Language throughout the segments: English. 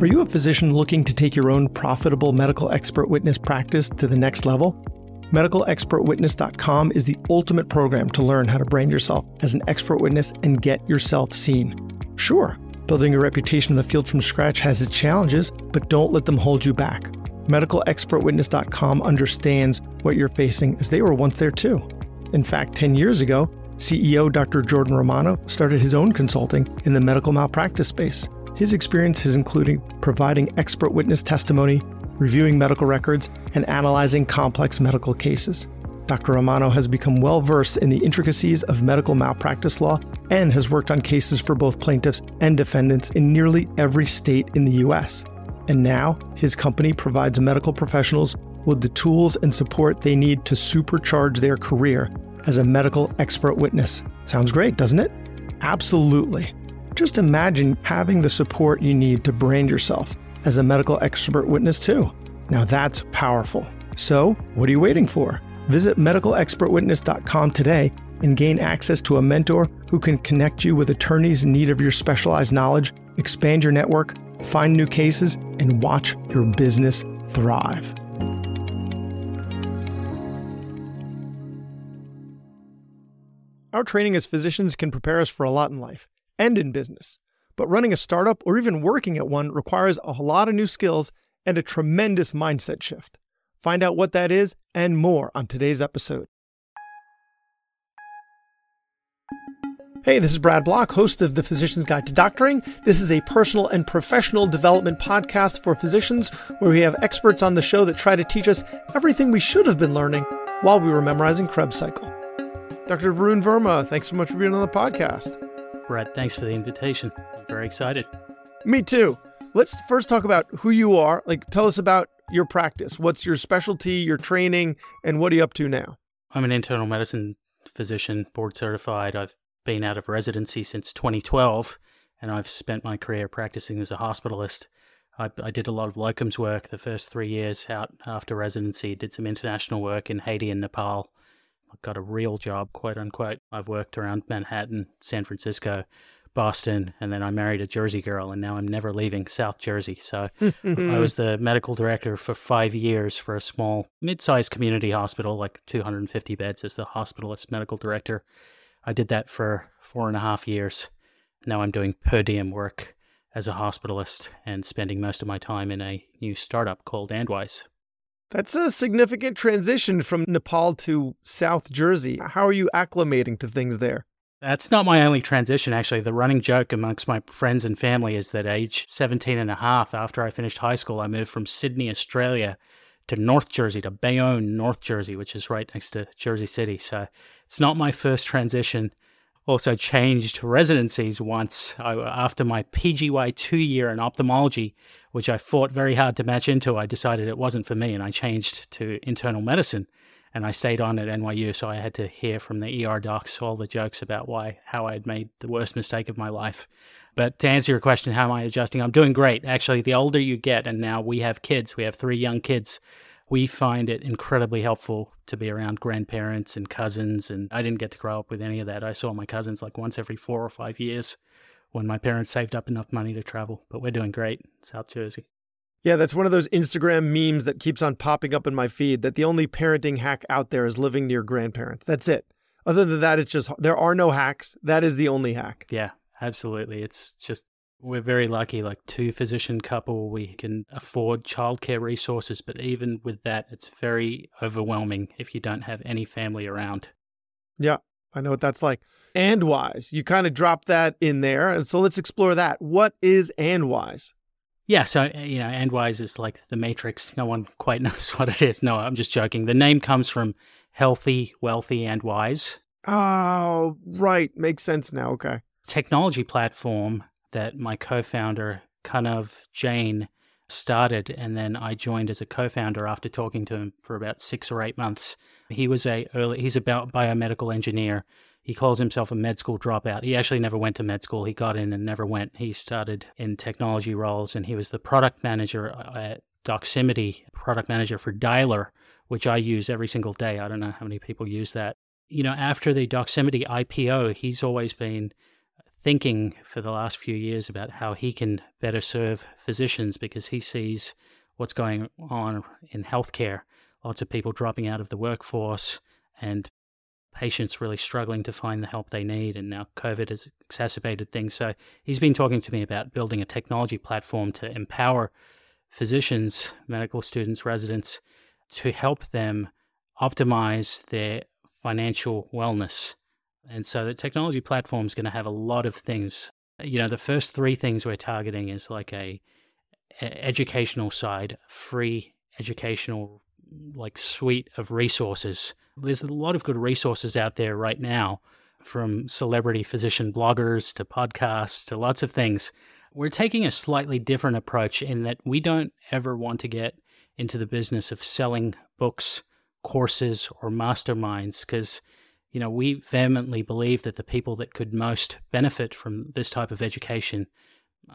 Are you a physician looking to take your own profitable medical expert witness practice to the next level? MedicalExpertWitness.com is the ultimate program to learn how to brand yourself as an expert witness and get yourself seen. Sure, building a reputation in the field from scratch has its challenges, but don't let them hold you back. MedicalExpertWitness.com understands what you're facing as they were once there too. In fact, 10 years ago, CEO Dr. Jordan Romano started his own consulting in the medical malpractice space. His experience has included providing expert witness testimony, reviewing medical records, and analyzing complex medical cases. Dr. Romano has become well versed in the intricacies of medical malpractice law and has worked on cases for both plaintiffs and defendants in nearly every state in the U.S. And now, his company provides medical professionals with the tools and support they need to supercharge their career as a medical expert witness. Sounds great, doesn't it? Absolutely. Just imagine having the support you need to brand yourself as a medical expert witness, too. Now that's powerful. So, what are you waiting for? Visit medicalexpertwitness.com today and gain access to a mentor who can connect you with attorneys in need of your specialized knowledge, expand your network, find new cases, and watch your business thrive. Our training as physicians can prepare us for a lot in life and in business. But running a startup or even working at one requires a lot of new skills and a tremendous mindset shift. Find out what that is and more on today's episode. Hey, this is Brad Block, host of the Physician's Guide to Doctoring. This is a personal and professional development podcast for physicians where we have experts on the show that try to teach us everything we should have been learning while we were memorizing Krebs cycle. Dr. Varun Verma, thanks so much for being on the podcast. Brett, thanks for the invitation. I'm very excited. Me too. Let's first talk about who you are. Like, tell us about your practice. What's your specialty, your training, and what are you up to now? I'm an internal medicine physician, board certified. I've been out of residency since 2012, and I've spent my career practicing as a hospitalist. I, I, did a lot of locums work the first three years out after residency, did some international work in Haiti and Nepal, got a real job, quote unquote. I've worked around Manhattan, San Francisco, Boston, and then I married a Jersey girl, and now I'm never leaving South Jersey. So I was the medical director for five years for a small, mid sized community hospital, like 250 beds, as the hospitalist medical director. I did that for four and a half years. Now I'm doing per diem work as a hospitalist and spending most of my time in a new startup called Andwise. That's a significant transition from Nepal to South Jersey. How are you acclimating to things there? That's not my only transition, actually. The running joke amongst my friends and family is that age 17 and a half, after I finished high school, I moved from Sydney, Australia to North Jersey, to Bayonne, North Jersey, which is right next to Jersey City. So it's not my first transition also changed residencies once I, after my PGY two year in ophthalmology, which I fought very hard to match into. I decided it wasn't for me and I changed to internal medicine and I stayed on at NYU. So I had to hear from the ER docs all the jokes about why, how I had made the worst mistake of my life. But to answer your question, how am I adjusting? I'm doing great. Actually, the older you get, and now we have kids, we have three young kids we find it incredibly helpful to be around grandparents and cousins. And I didn't get to grow up with any of that. I saw my cousins like once every four or five years when my parents saved up enough money to travel. But we're doing great South Jersey. Yeah, that's one of those Instagram memes that keeps on popping up in my feed that the only parenting hack out there is living near grandparents. That's it. Other than that, it's just there are no hacks. That is the only hack. Yeah, absolutely. It's just we're very lucky, like two physician couple, we can afford childcare resources, but even with that, it's very overwhelming if you don't have any family around. Yeah, I know what that's like. Andwise, you kind of dropped that in there. And so let's explore that. What is Andwise? Yeah, so, uh, you know, Andwise is like the Matrix. No one quite knows what it is. No, I'm just joking. The name comes from healthy, wealthy, and wise. Oh, right. Makes sense now. Okay. Technology platform that my co-founder Kanav Jain started and then I joined as a co-founder after talking to him for about 6 or 8 months. He was a early he's a biomedical engineer. He calls himself a med school dropout. He actually never went to med school. He got in and never went. He started in technology roles and he was the product manager uh, at Doximity, product manager for Dialer, which I use every single day. I don't know how many people use that. You know, after the Doximity IPO, he's always been thinking for the last few years about how he can better serve physicians because he sees what's going on in healthcare. Lots of people dropping out of the workforce and patients really struggling to find the help they need. And now COVID has exacerbated things. So he's been talking to me about building a technology platform to empower physicians, medical students, residents to help them optimize their financial wellness. And so the technology platform is going to have a lot of things. You know, the first three things we're targeting is like a, a educational side, free educational like suite of resources. There's a lot of good resources out there right now from celebrity physician bloggers to podcasts to lots of things. We're taking a slightly different approach in that we don't ever want to get into the business of selling books, courses, or masterminds because you know, we vehemently believe that the people that could most benefit from this type of education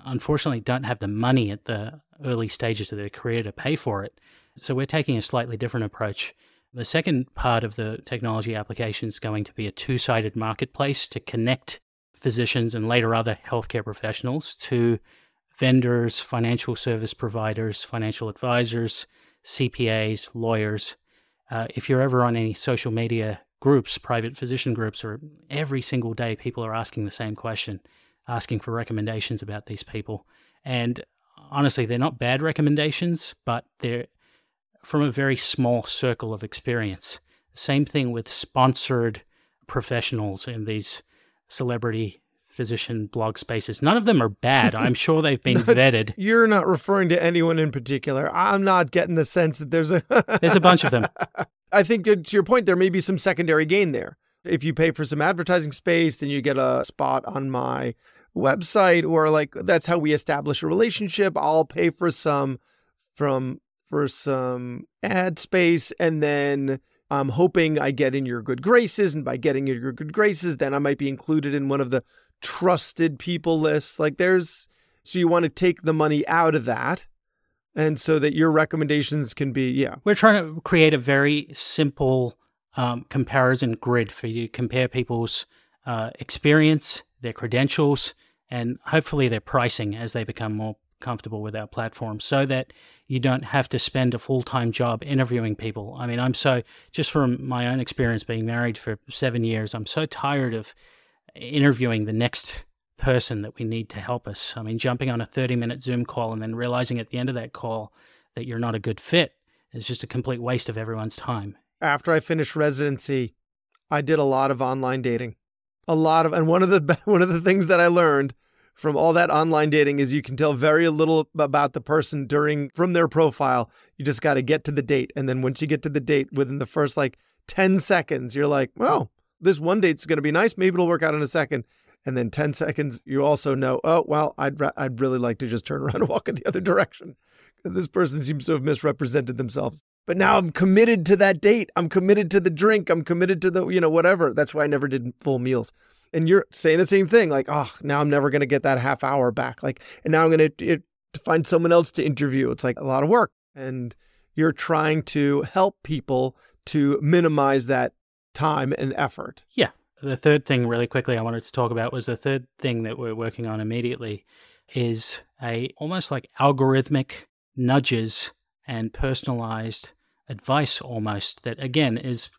unfortunately don't have the money at the early stages of their career to pay for it. So we're taking a slightly different approach. The second part of the technology application is going to be a two sided marketplace to connect physicians and later other healthcare professionals to vendors, financial service providers, financial advisors, CPAs, lawyers. Uh, if you're ever on any social media groups, private physician groups, or every single day people are asking the same question, asking for recommendations about these people. And honestly, they're not bad recommendations, but they're from a very small circle of experience. Same thing with sponsored professionals in these celebrity physician blog spaces. None of them are bad. I'm sure they've been vetted. You're not referring to anyone in particular. I'm not getting the sense that there's a There's a bunch of them. I think uh, to your point, there may be some secondary gain there. If you pay for some advertising space, then you get a spot on my website, or like that's how we establish a relationship. I'll pay for some from for some ad space, and then I'm hoping I get in your good graces. And by getting in your good graces, then I might be included in one of the trusted people lists. Like there's so you want to take the money out of that and so that your recommendations can be yeah. We're trying to create a very simple um, comparison grid for you. To compare people's uh, experience their credentials and hopefully their pricing as they become more comfortable with our platform so that you don't have to spend a full-time job interviewing people. I mean i'm so just from my own experience being married for seven years i'm so tired of interviewing the next person that we need to help us. I mean, jumping on a 30 minute Zoom call and then realizing at the end of that call that you're not a good fit is just a complete waste of everyone's time. After I finished residency, I did a lot of online dating. A lot of and one of the one of the things that I learned from all that online dating is you can tell very little about the person during from their profile. You just got to get to the date and then once you get to the date within the first like 10 seconds, you're like, "Well, this one date's going to be nice. Maybe it'll work out in a second and then 10 seconds you also know oh well i'd i'd really like to just turn around and walk in the other direction. This person seems to have misrepresented themselves. But now i'm committed to that date. I'm committed to the drink. I'm committed to the you know whatever. That's why i never did full meals. And you're saying the same thing like oh now i'm never going to get that half hour back. Like and now i'm going to find someone else to interview. It's like a lot of work. And you're trying to help people to minimize that time and effort. Yeah the third thing, really quickly, I wanted to talk about was the third thing that we're working on immediately is a almost like algorithmic nudges and personalized advice almost that again is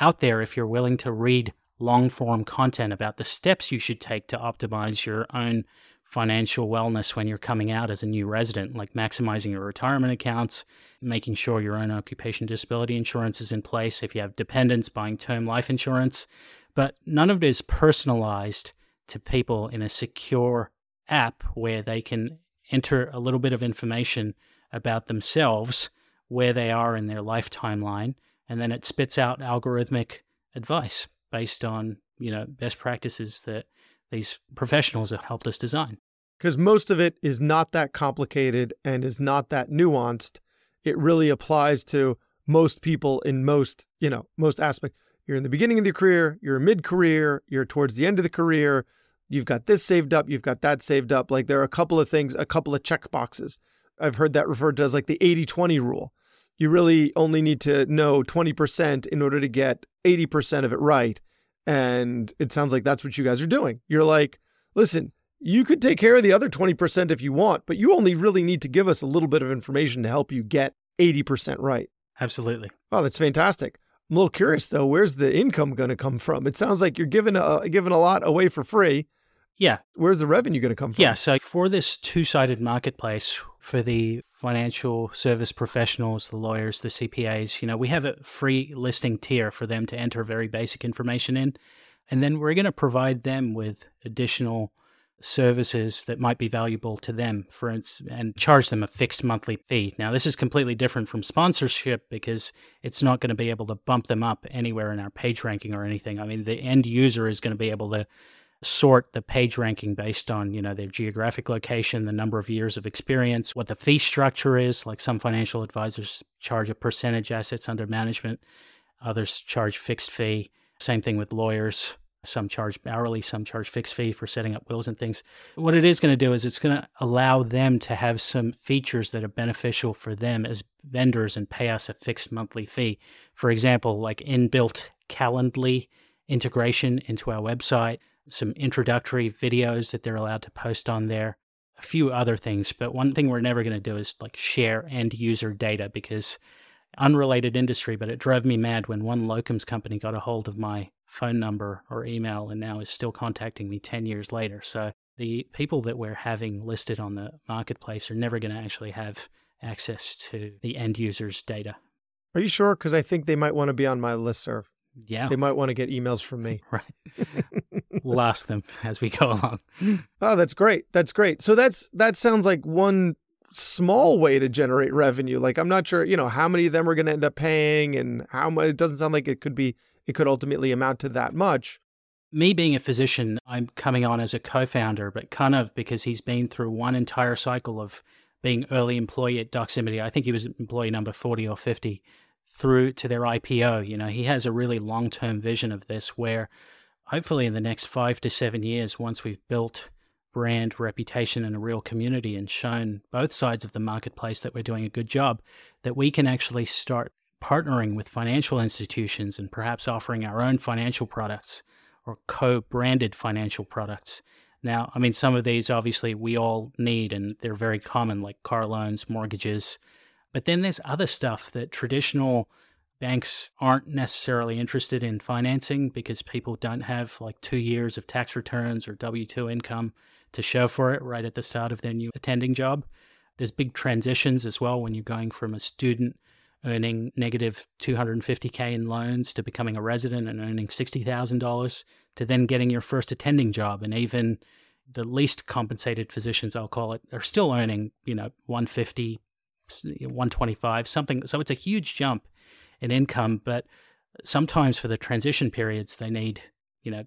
out there if you're willing to read long form content about the steps you should take to optimize your own financial wellness when you're coming out as a new resident, like maximizing your retirement accounts, making sure your own occupation disability insurance is in place. If you have dependents, buying term life insurance, but none of it is personalized to people in a secure app where they can enter a little bit of information about themselves, where they are in their life timeline, and then it spits out algorithmic advice based on you know best practices that these professionals have helped us design. Because most of it is not that complicated and is not that nuanced. It really applies to most people in most, you know, most aspects. You're in the beginning of your career, you're mid career, you're towards the end of the career, you've got this saved up, you've got that saved up. Like there are a couple of things, a couple of check boxes. I've heard that referred to as like the 80 20 rule. You really only need to know 20% in order to get 80% of it right. And it sounds like that's what you guys are doing. You're like, listen, you could take care of the other 20% if you want, but you only really need to give us a little bit of information to help you get 80% right. Absolutely. Oh, that's fantastic. I'm a little curious though, where's the income going to come from? It sounds like you're giving a, giving a lot away for free. Yeah. Where's the revenue going to come from? Yeah. So for this two sided marketplace, for the financial service professionals, the lawyers, the CPAs, you know, we have a free listing tier for them to enter very basic information in. And then we're going to provide them with additional services that might be valuable to them for instance and charge them a fixed monthly fee. Now this is completely different from sponsorship because it's not going to be able to bump them up anywhere in our page ranking or anything. I mean the end user is going to be able to sort the page ranking based on you know their geographic location the number of years of experience what the fee structure is. Like some financial advisors charge a percentage assets under management others charge fixed fee. Same thing with lawyers some charge hourly some charge fixed fee for setting up wills and things what it is going to do is it's going to allow them to have some features that are beneficial for them as vendors and pay us a fixed monthly fee for example like inbuilt calendly integration into our website some introductory videos that they're allowed to post on there, a few other things. But one thing we're never going to do is like share end user data because unrelated industry, but it drove me mad when one locums company got a hold of my phone number or email and now is still contacting me 10 years later. So the people that we're having listed on the marketplace are never going to actually have access to the end user's data. Are you sure? Because I think they might want to be on my list serve. Yeah. They might want to get emails from me. Right. we'll ask them as we go along. Oh, that's great. That's great. So that's that sounds like one small way to generate revenue. Like I'm not sure, you know, how many of them are going to end up paying and how much it doesn't sound like it could be it could ultimately amount to that much. Me being a physician, I'm coming on as a co-founder, but kind of because he's been through one entire cycle of being early employee at Doximity. I think he was employee number 40 or 50 through to their IPO. You know, he has a really long term vision of this where hopefully in the next five to seven years, once we've built brand reputation and a real community and shown both sides of the marketplace that we're doing a good job, that we can actually start partnering with financial institutions and perhaps offering our own financial products or co branded financial products. Now, I mean, some of these obviously we all need and they're very common, like car loans, mortgages, but then there's other stuff that traditional banks aren't necessarily interested in financing because people don't have like two years of tax returns or W 2 income to show for it right at the start of their new attending job. There's big transitions as well when you're going from a student earning negative 250K in loans to becoming a resident and earning $60,000 to then getting your first attending job. And even the least compensated physicians, I'll call it, are still earning, you know, 150, 125, something. So it's a huge jump in income, but sometimes for the transition periods, they need, you know,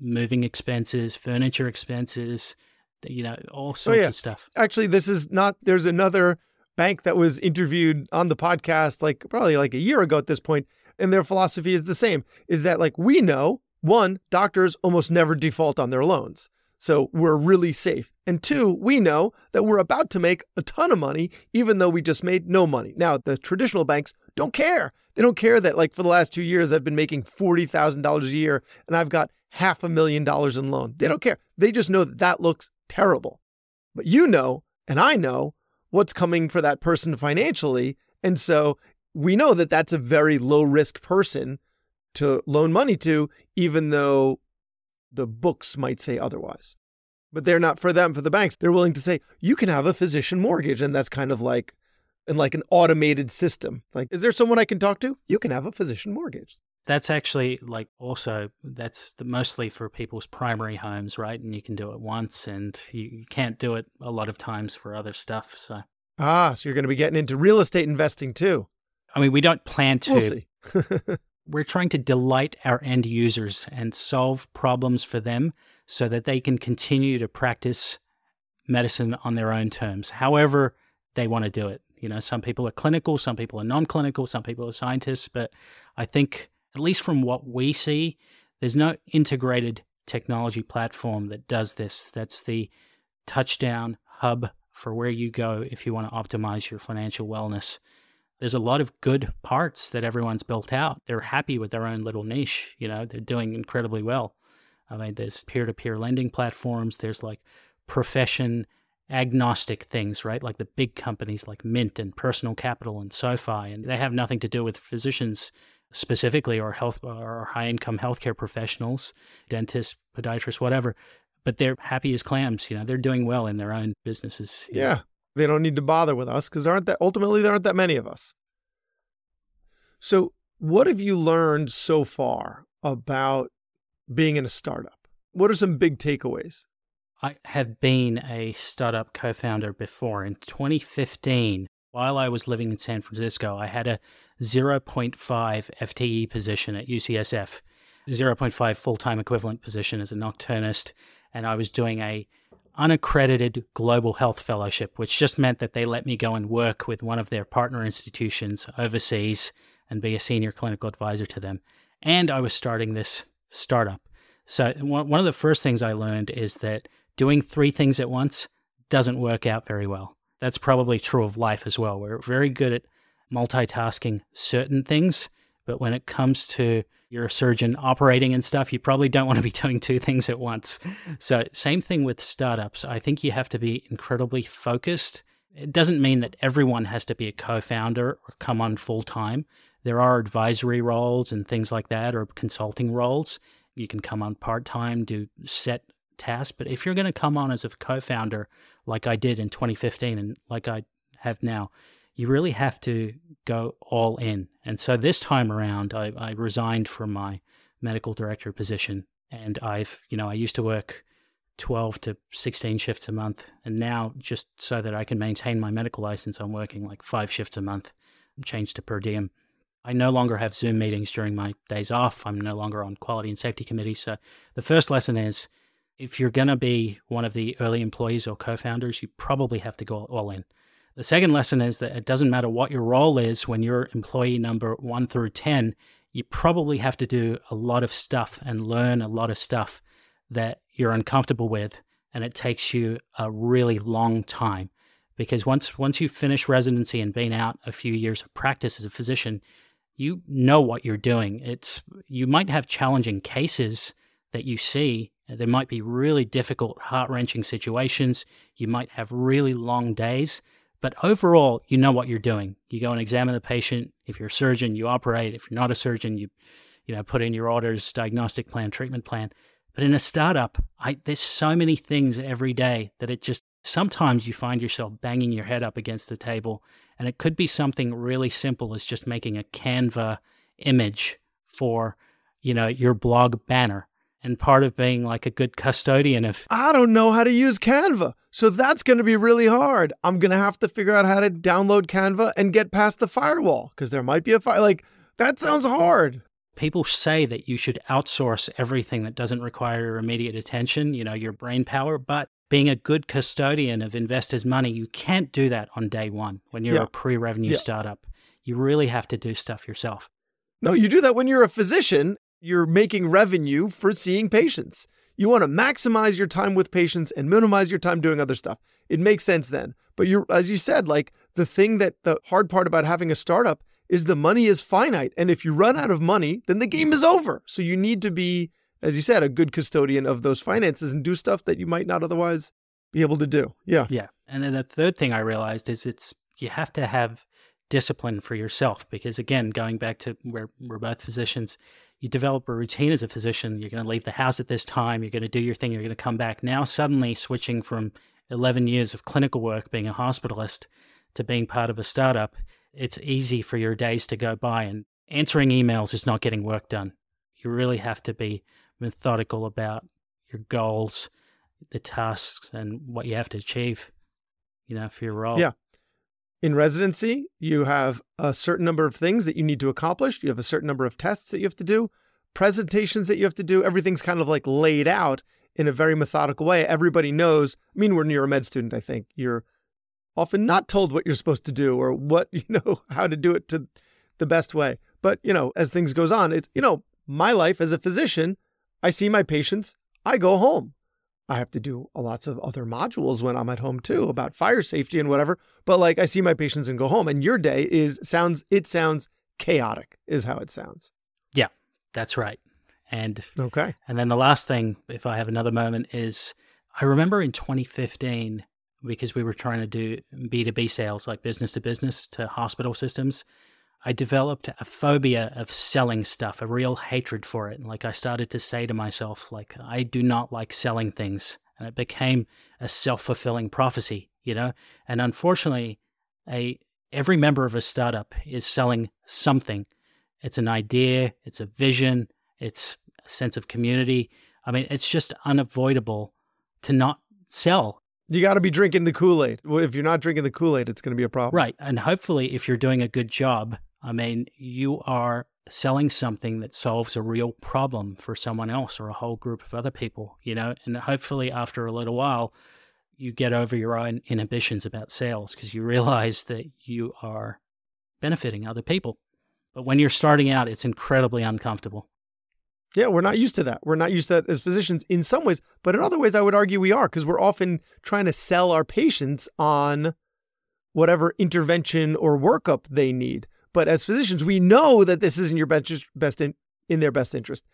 moving expenses, furniture expenses, you know, all oh, sorts oh, yeah. of stuff. Actually, this is not, there's another bank that was interviewed on the podcast, like probably like a year ago at this point, and their philosophy is the same is that, like, we know one, doctors almost never default on their loans. So we're really safe. And two, we know that we're about to make a ton of money, even though we just made no money. Now, the traditional banks don't care. They don't care that, like, for the last two years, I've been making $40,000 a year and I've got half a million dollars in loan. They don't care. They just know that that looks terrible. But you know, and I know what's coming for that person financially. And so we know that that's a very low risk person to loan money to, even though the books might say otherwise. But they're not for them, for the banks. They're willing to say, you can have a physician mortgage. And that's kind of like, in like an automated system. Like, is there someone I can talk to? You can have a physician mortgage. That's actually like also that's the, mostly for people's primary homes, right? And you can do it once, and you, can't do it a lot of times for other stuff. So ah, so you're going to be getting into real estate investing too. I mean, we don't plan to. We'll see. We're trying to delight our end users and solve problems for them so that they can continue to practice medicine on their own terms, however they want to do it. You know, some people are clinical, some people are non clinical, some people are scientists, but I think, at least from what we see, there's no integrated technology platform that does this. That's the touchdown hub for where you go if you want to optimize your financial wellness there's a lot of good parts that everyone's built out. They're happy with their own little niche. You know, they're doing incredibly well. I mean, there's peer to peer lending platforms, there's like profession agnostic things, right? Like the big companies like Mint and Personal Capital and SoFi, and they have nothing to do with physicians specifically or health or high income healthcare professionals, dentists, podiatrists, whatever. But they're happy as clams. You know, they're doing well in their own businesses. Yeah. Know. They don't need to bother with us because aren't that ultimately there aren't that many of us. So what have you learned so far about being in a startup? What are some big takeaways? I have been a startup co founder before. In 2015, while I was living in San Francisco, I had a 0.5 FTE position at UCSF, 0.5 full time equivalent position as a nocturnist. And I was doing a unaccredited global health fellowship, which just meant that they let me go and work with one of their partner institutions overseas and be a senior clinical advisor to them. And I was starting this startup. So, one of the first things I learned is that doing three things at once doesn't work out very well. That's probably true of life as well. We're very good at multitasking certain things, but when it comes to you're a surgeon operating and stuff, you probably don't want to be doing two things at once. So, same thing with startups. I think you have to be incredibly focused. It doesn't mean that everyone has to be a co founder or come on full time. There are advisory roles and things like that, or consulting roles. You can come on part time, do set tasks. But if you're going to come on as a co founder, like I did in 2015 and like I have now, you really have to go all in. And so this time around, I, I resigned from my medical director position. And I've, you know, I used to work 12 to 16 shifts a month. And now, just so that I can maintain my medical license, I'm working like five shifts a month, changed to per diem. I no longer have Zoom meetings during my days off. I'm no longer on quality and safety committee. So the first lesson is if you're going to be one of the early employees or co founders, you probably have to go all in. The second lesson is that it doesn't matter what your role is when you're employee number one through 10, you probably have to do a lot of stuff and learn a lot of stuff that you're uncomfortable with. And it takes you a really long time because once, once you finish residency and been out a few years of practice as a physician, you know what you're doing. It's you might have challenging cases that you see. There might be really difficult, heart wrenching situations. You might have really long days, but overall, you know what you're doing. You go and examine the patient. If you're a surgeon, you operate. If you're not a surgeon, you you know put in your orders, diagnostic plan, treatment plan. But in a startup, I, there's so many things every day that it just sometimes you find yourself banging your head up against the table and it could be something really simple as just making a Canva image for, you know, your blog banner. And part of being like a good custodian of I don't know how to use Canva. So that's going to be really hard. I'm going to have to figure out how to download Canva and get past the firewall because there might be a fire like that sounds hard people say that you should outsource everything that doesn't require your immediate attention, you know, your brain power, but being a good custodian of investors' money, you can't do that on day one when you're yeah. a pre revenue yeah. startup. You really have to do stuff yourself. No, you do that when you're a physician. You're making revenue for seeing patients. You want to maximize your time with patients and minimize your time doing other stuff. It makes sense then. But you're, as you said, like the thing that the hard part about having a startup is the money is finite. And if you run out of money, then the game is over. So you need to be as you said, a good custodian of those finances and do stuff that you might not otherwise be able to do. Yeah. Yeah. And then the third thing I realized is it's you have to have discipline for yourself because again, going back to where we're both physicians, you develop a routine as a physician. You're going to leave the house at this time. You're going to do your thing. You're going to come back. Now, suddenly switching from 11 years of clinical work being a hospitalist to being part of a startup, it's easy for your days to go by and answering emails is not getting work done. You really have to be methodical about your goals, the tasks, and what you have to achieve, you know, for your role. Yeah. In residency, you have a certain number of things that you need to accomplish. You have a certain number of tests that you have to do, presentations that you have to do. Everything's kind of like laid out in a very methodical way. Everybody knows. I mean, when you're a med student, I think you're often not told what you're supposed to do or what, you know, how to do it to the best way. But, you know, as things goes on, it's, you know, my life as a physician I see my patients, I go home. I have to do lots of other modules when I'm at home too about fire safety and whatever. But like I see my patients and go home. And your day is sounds it sounds chaotic, is how it sounds. Yeah, that's right. And Okay. and then the last thing, if I have another moment, is I remember in 2015 because we were trying to do B2B sales, like business to business to hospital systems. I developed a phobia of selling stuff, a real hatred for it. And like I started to say to myself, like, I do not like selling things. And it became a self fulfilling prophecy, you know? And unfortunately, a every member of a startup is selling something. It's an idea, it's a vision, it's a sense of community. I mean, it's just unavoidable to not sell You got to be drinking the Kool Aid. If you're not drinking the Kool Aid, it's going to be a problem. Right. And hopefully, if you're doing a good job, I mean, you are selling something that solves a real problem for someone else or a whole group of other people, you know? And hopefully, after a little while, you get over your own inhibitions about sales because you realize that you are benefiting other people. But when you're starting out, it's incredibly uncomfortable. Yeah, we're not used to that. We're not used to that as physicians in some ways, but in other ways, I would argue we are because we're often trying to sell our patients on whatever intervention or workup they need. But as physicians, we know that this is in your best best in, in their best interest.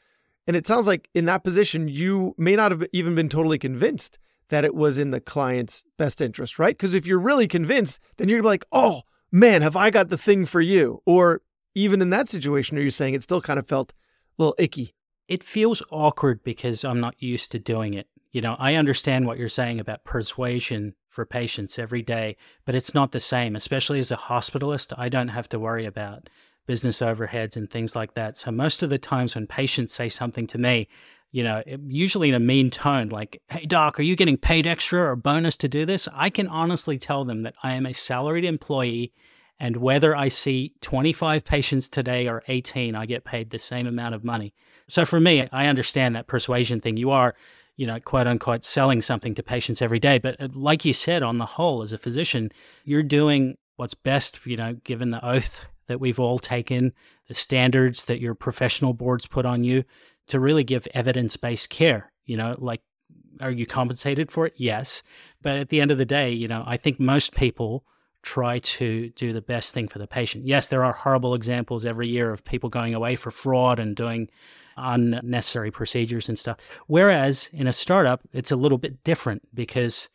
And it sounds like in that position, you may not have even been totally convinced that it was in the client's best interest, right? Because if you're really convinced, then you're like, oh man, have I got the thing for you? Or even in that situation, are you saying it still kind of felt a little icky? It feels awkward because I'm not used to doing it. You know, I understand what you're saying about persuasion for patients every day, but it's not the same, especially as a hospitalist. I don't have to worry about business overheads and things like that. So most of the times when patients say something to me, you know, usually in a mean tone, like, hey, doc, are you getting paid extra or bonus to do this? I can honestly tell them that I am a salaried employee and whether I see 25 patients today or 18, I get paid the same amount of money. So for me, I understand that persuasion thing. You are, you know, quote unquote, selling something to patients every day. But uh, like you said, on the whole, as a physician, you're doing what's best, you know, given the oath that we've all taken, the standards that your professional boards put on you to really give evidence based care. You know, like, are you compensated for it? Yes. But at the end of the day, you know, I think most people try to do the best thing for the patient. Yes, there are horrible examples every year of people going away for fraud and doing unnecessary procedures and stuff. Whereas in a startup, it's a little bit different because,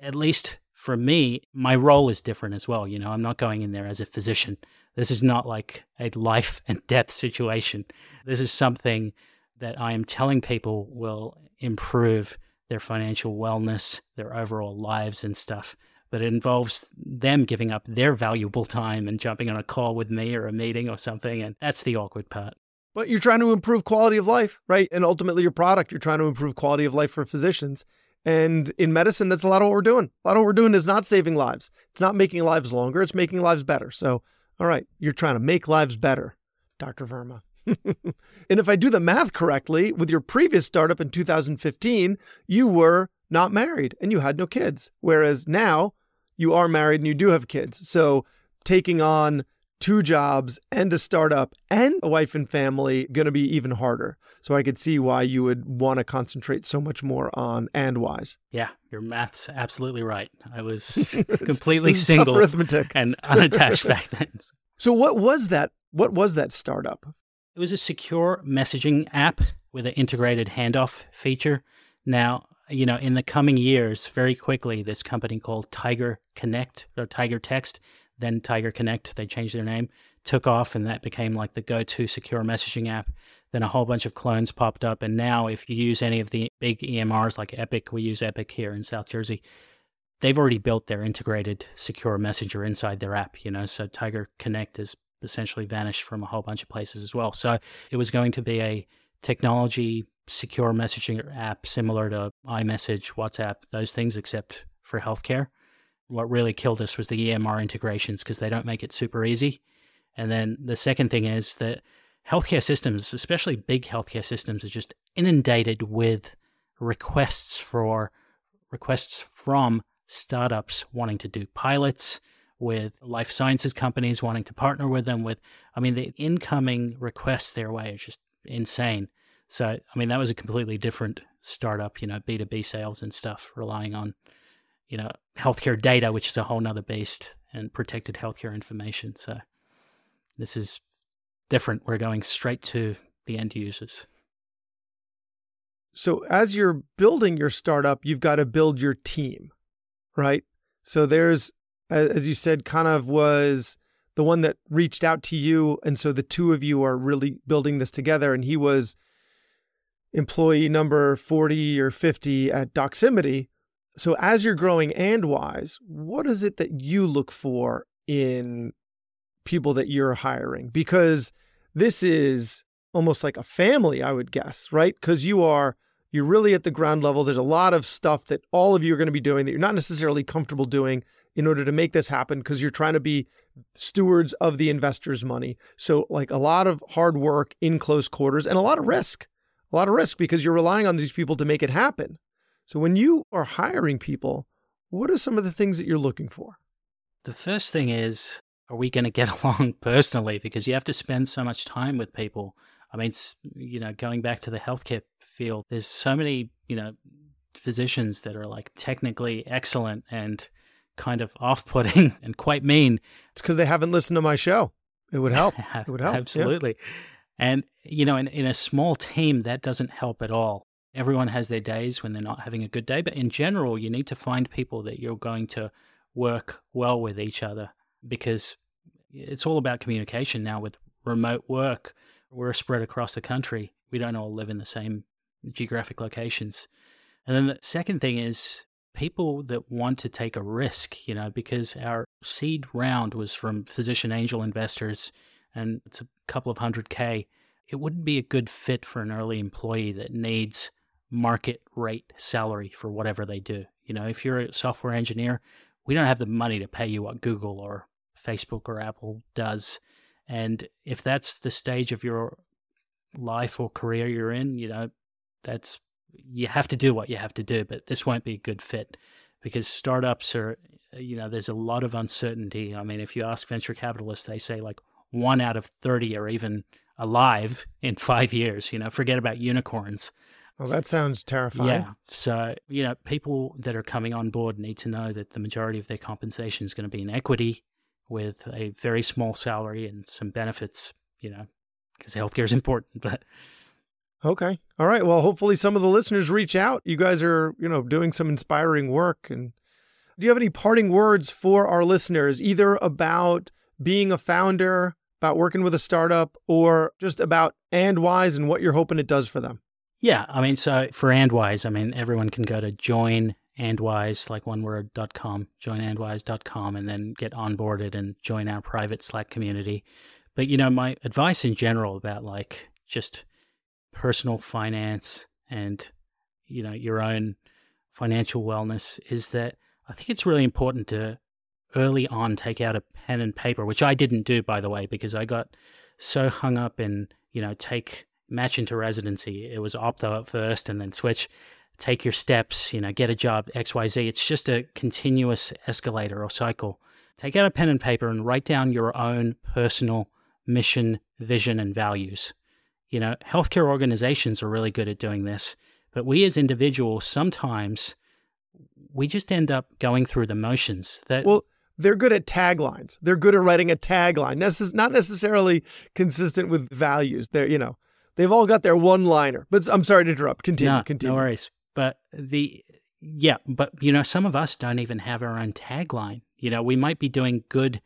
at least for me, my role is different as well. You know, I'm not going in there as a physician. This is not like a life and death situation. This is something that I am telling people will improve their financial wellness, their overall lives and stuff but it involves them giving up their valuable time and jumping on a call with me or a meeting or something. And that's the awkward part. But you're trying to improve quality of life, right? And ultimately, your product, you're trying to improve quality of life for physicians. And in medicine, that's a lot of what we're doing. A lot of what we're doing is not saving lives. It's not making lives longer, it's making lives better. So, all right, you're trying to make lives better, Dr. Verma. and if I do the math correctly, with your previous startup in 2015, you were not married and you had no kids. Whereas now you are married and you do have kids. So taking on two jobs and a startup and a wife and family going to be even harder. So I could see why you would want to concentrate so much more on Andwise. Yeah, your math's absolutely right. I was completely single arithmetic and unattached back then. So what was that? What was that startup? It was a secure messaging app with an integrated handoff feature. Now, you know, in the coming years, very quickly, this company called Tiger Connect or Tiger Text, then Tiger Connect, they changed their name, took off, and that became like the go to secure messaging app. Then a whole bunch of clones popped up. And now, if you use any of the big EMRs like Epic, we use Epic here in South Jersey, they've already built their integrated secure messenger inside their app, you know. So Tiger Connect has essentially vanished from a whole bunch of places as well. So it was going to be a technology secure messaging app similar to iMessage, WhatsApp, those things, except for healthcare. What really killed us was the EMR integrations because they don't make it super easy. And then the second thing is that healthcare systems, especially big healthcare systems, are just inundated with requests for requests from startups wanting to do pilots, with life sciences companies wanting to partner with them. With, I mean, the incoming requests their way is just insane. So, I mean, that was a completely different startup, you know, B2B sales and stuff, relying on, you know, healthcare data, which is a whole nother beast, and protected healthcare information. So, this is different. We're going straight to the end users. So as you're building your startup, you've got to build your team, right? So there's, as you said, Kanav was the one that reached out to you. And so the two of you are really building this together. And he was employee number 40 or 50 at Doximity. So as you're growing Andwise, what is it that you look for in people that you're hiring? Because this is almost like a family, I would guess, right? Because you are you're really at the ground level. There's a lot of stuff that all of you are going to be doing that you're not necessarily comfortable doing in order to make this happen because you're trying to be stewards of the investors' money. So, like a lot of hard work in close quarters and a lot of risk, a lot of risk because you're relying on these people to make it happen. So, when you are hiring people, what are some of the things that you're looking for? The first thing is, are we going to get along personally? Because you have to spend so much time with people. I mean, you know, going back to the healthcare field, there's so many, you know, physicians that are like technically excellent and kind of off-putting and quite mean. It's because they haven't listened to my show. It would help. It would help. Absolutely. Yeah. And you know, in, in a small team, that doesn't help at all. Everyone has their days when they're not having a good day, but in general, you need to find people that you're going to work well with each other because it's all about communication now with remote work. We're spread across the country. We don't all live in the same geographic locations. And then the second thing is people that want to take a risk, you know, because our seed round was from physician angel investors and it's a couple of hundred K. It wouldn't be a good fit for an early employee that needs market rate salary for whatever they do. You know, if you're a software engineer, we don't have the money to pay you what Google or Facebook or Apple does. And if that's the stage of your life or career you're in, you know, that's you have to do what you have to do, but this won't be a good fit because startups are, you know, there's a lot of uncertainty. I mean, if you ask venture capitalists, they say like one out of 30 are even alive in five years. You know, forget about unicorns. Well, that sounds terrifying. Yeah. So, you know, people that are coming on board need to know that the majority of their compensation is going to be in equity with a very small salary and some benefits, you know, because healthcare is important. But Okay. All right. Well, hopefully some of the listeners reach out. You guys are, you know, doing some inspiring work. And do you have any parting words for our listeners, either about being a founder, about working with a startup, or just about Andwise and what you're hoping it does for them? Yeah. I mean, so for Andwise, I mean, everyone can go to join andwise, like one word, dot com, joinandwise.com, and then get onboarded and join our private Slack community. But, you know, my advice in general about like just personal finance and you know your own financial wellness is that I think it's really important to early on take out a pen and paper, which I didn't do by the way because I got so hung up in you know take match into residency. It was opto at first and then switch. Take your steps, you know, get a job, XYZ. It's just a continuous escalator or cycle. Take out a pen and paper and write down your own personal mission, vision, and values. You know, healthcare organizations are really good at doing this, but we as individuals sometimes we just end up going through the motions. That well, they're good at taglines. They're good at writing a tagline. Necess- not necessarily consistent with values. They're you know they've all got their one liner. But I'm sorry to interrupt. Continue. No, continue. No worries. But the yeah, but you know some of us don't even have our own tagline. You know, we might be doing good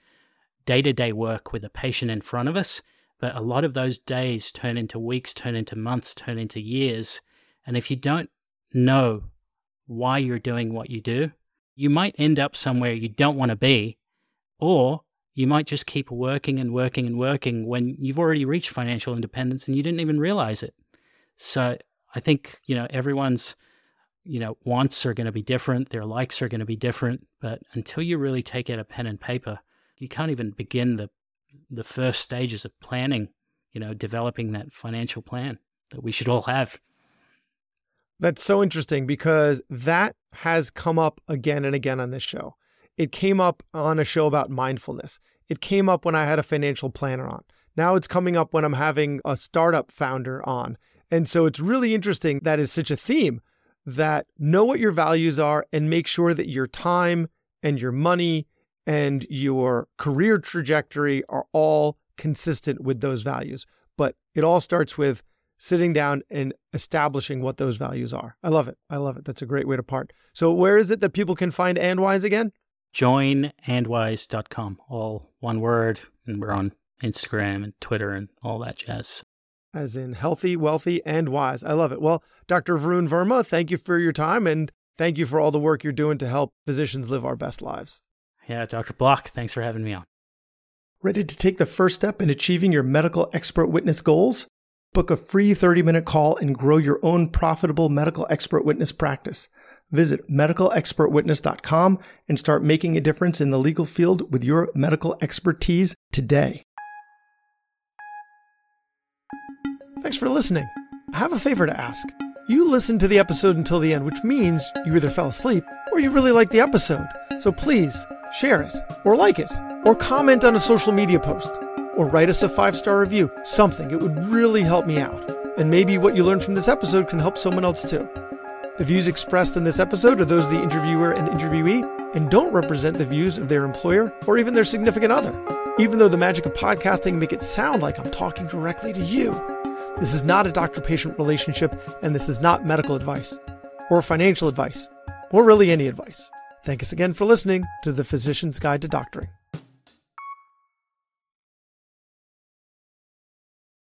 day to day work with a patient in front of us, but a lot of those days turn into weeks, turn into months, turn into years. And if you don't know why you're doing what you do, you might end up somewhere you don't want to be, or you might just keep working and working and working when you've already reached financial independence and you didn't even realize it. So I think, you know, everyone's, you know, wants are going to be different, their likes are going to be different, but until you really take out a pen and paper, you can't even begin the the first stages of planning, you know, developing that financial plan that we should all have. That's so interesting because that has come up again and again on this show. It came up on a show about mindfulness. It came up when I had a financial planner on. Now it's coming up when I'm having a startup founder on. And so it's really interesting that is such a theme that know what your values are and make sure that your time and your money and your career trajectory are all consistent with those values. But it all starts with sitting down and establishing what those values are. I love it. I love it. That's a great way to part. So, where is it that people can find Andwise again? Joinandwise.com, all one word. And we're on Instagram and Twitter and all that jazz. As in healthy, wealthy, and wise. I love it. Well, Dr. Varun Verma, thank you for your time and thank you for all the work you're doing to help physicians live our best lives. Yeah, Dr. Block, thanks for having me on. Ready to take the first step in achieving your medical expert witness goals? Book a free 30 minute call and grow your own profitable medical expert witness practice. Visit medicalexpertwitness.com and start making a difference in the legal field with your medical expertise today. Thanks for listening. I have a favor to ask. You listened to the episode until the end, which means you either fell asleep or you really liked the episode. So please share it, or like it, or comment on a social media post, or write us a five star review. Something. It would really help me out. And maybe what you learned from this episode can help someone else too. The views expressed in this episode are those of the interviewer and interviewee and don't represent the views of their employer or even their significant other. Even though the magic of podcasting make it sound like I'm talking directly to you. This is not a doctor patient relationship, and this is not medical advice, or financial advice, or really any advice. Thank us again for listening to The Physician's Guide to Doctoring.